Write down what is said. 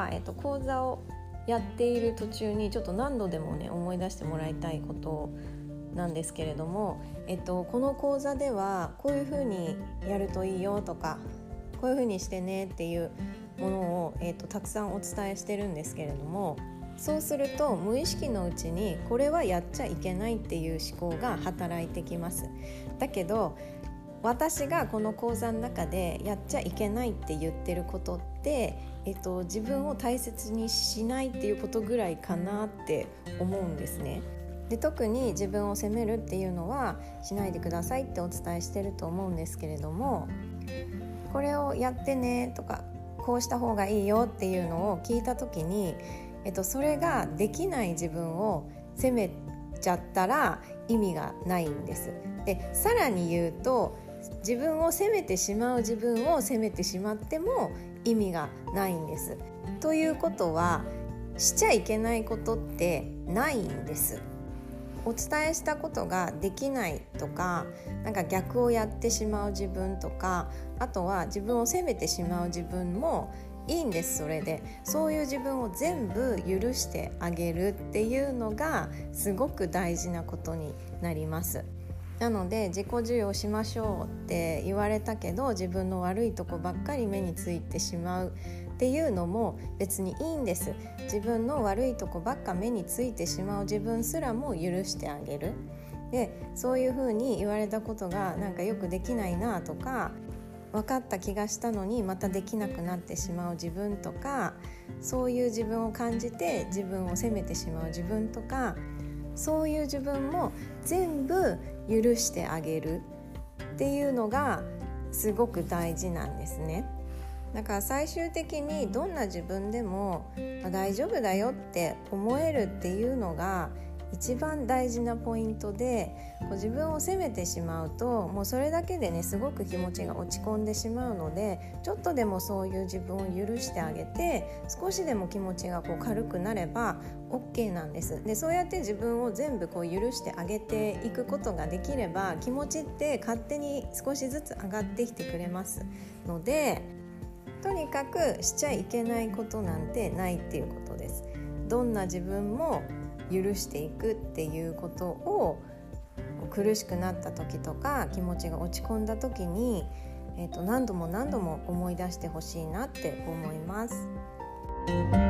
は、えっと、講座をやっている途中にちょっと何度でもね思い出してもらいたいことなんですけれども、えっと、この講座ではこういうふうにやるといいよとかこういうふうにしてねっていうものを、えっと、たくさんお伝えしてるんですけれどもそうすると無意識のうちにこれはやっちゃいけないっていう思考が働いてきます。だけど私がこの講座の中でやっちゃいけないって言ってることって、えっと、自分を大切にしないっていうことぐらいかなって思うんですね。で特に自分を責めるっていうのはしないでくださいってお伝えしてると思うんですけれどもこれをやってねとかこうした方がいいよっていうのを聞いた時に、えっと、それができない自分を責めちゃったら意味がないんです。でさらに言うと自分を責めてしまう自分を責めてしまっても意味がないんです。ということはしちゃいけないことってないんです。お伝えしたことができないとかなんか逆をやってしまう自分とかあとは自分を責めてしまう自分もいいんですそれでそういう自分を全部許してあげるっていうのがすごく大事なことになりますなので自己授与しましょうって言われたけど自分の悪いとこばっかり目についてしまうっていうのも別にいいんです。自分の悪いとこばっか目についてしまう自分すらも許してあげる。でそういうふうに言われたことがなんかよくできないなとか分かった気がしたのにまたできなくなってしまう自分とかそういう自分を感じて自分を責めてしまう自分とかそういう自分も全部許してあげるっていうのがすごく大事なんですね。だから最終的にどんな自分でも、ま大丈夫だよって思えるっていうのが一番大事なポイントでこう自分を責めてしまうともうそれだけでねすごく気持ちが落ち込んでしまうのでちょっとでもそういう自分を許してあげて少しでも気持ちがこう軽くなれば OK なんです。でそうやって自分を全部こう許してあげていくことができれば気持ちって勝手に少しずつ上がってきてくれますのでとにかくしちゃいけないことなんてないっていうことです。どんな自分も許していくっていうことを苦しくなった時とか気持ちが落ち込んだ時に、えー、と何度も何度も思い出してほしいなって思います。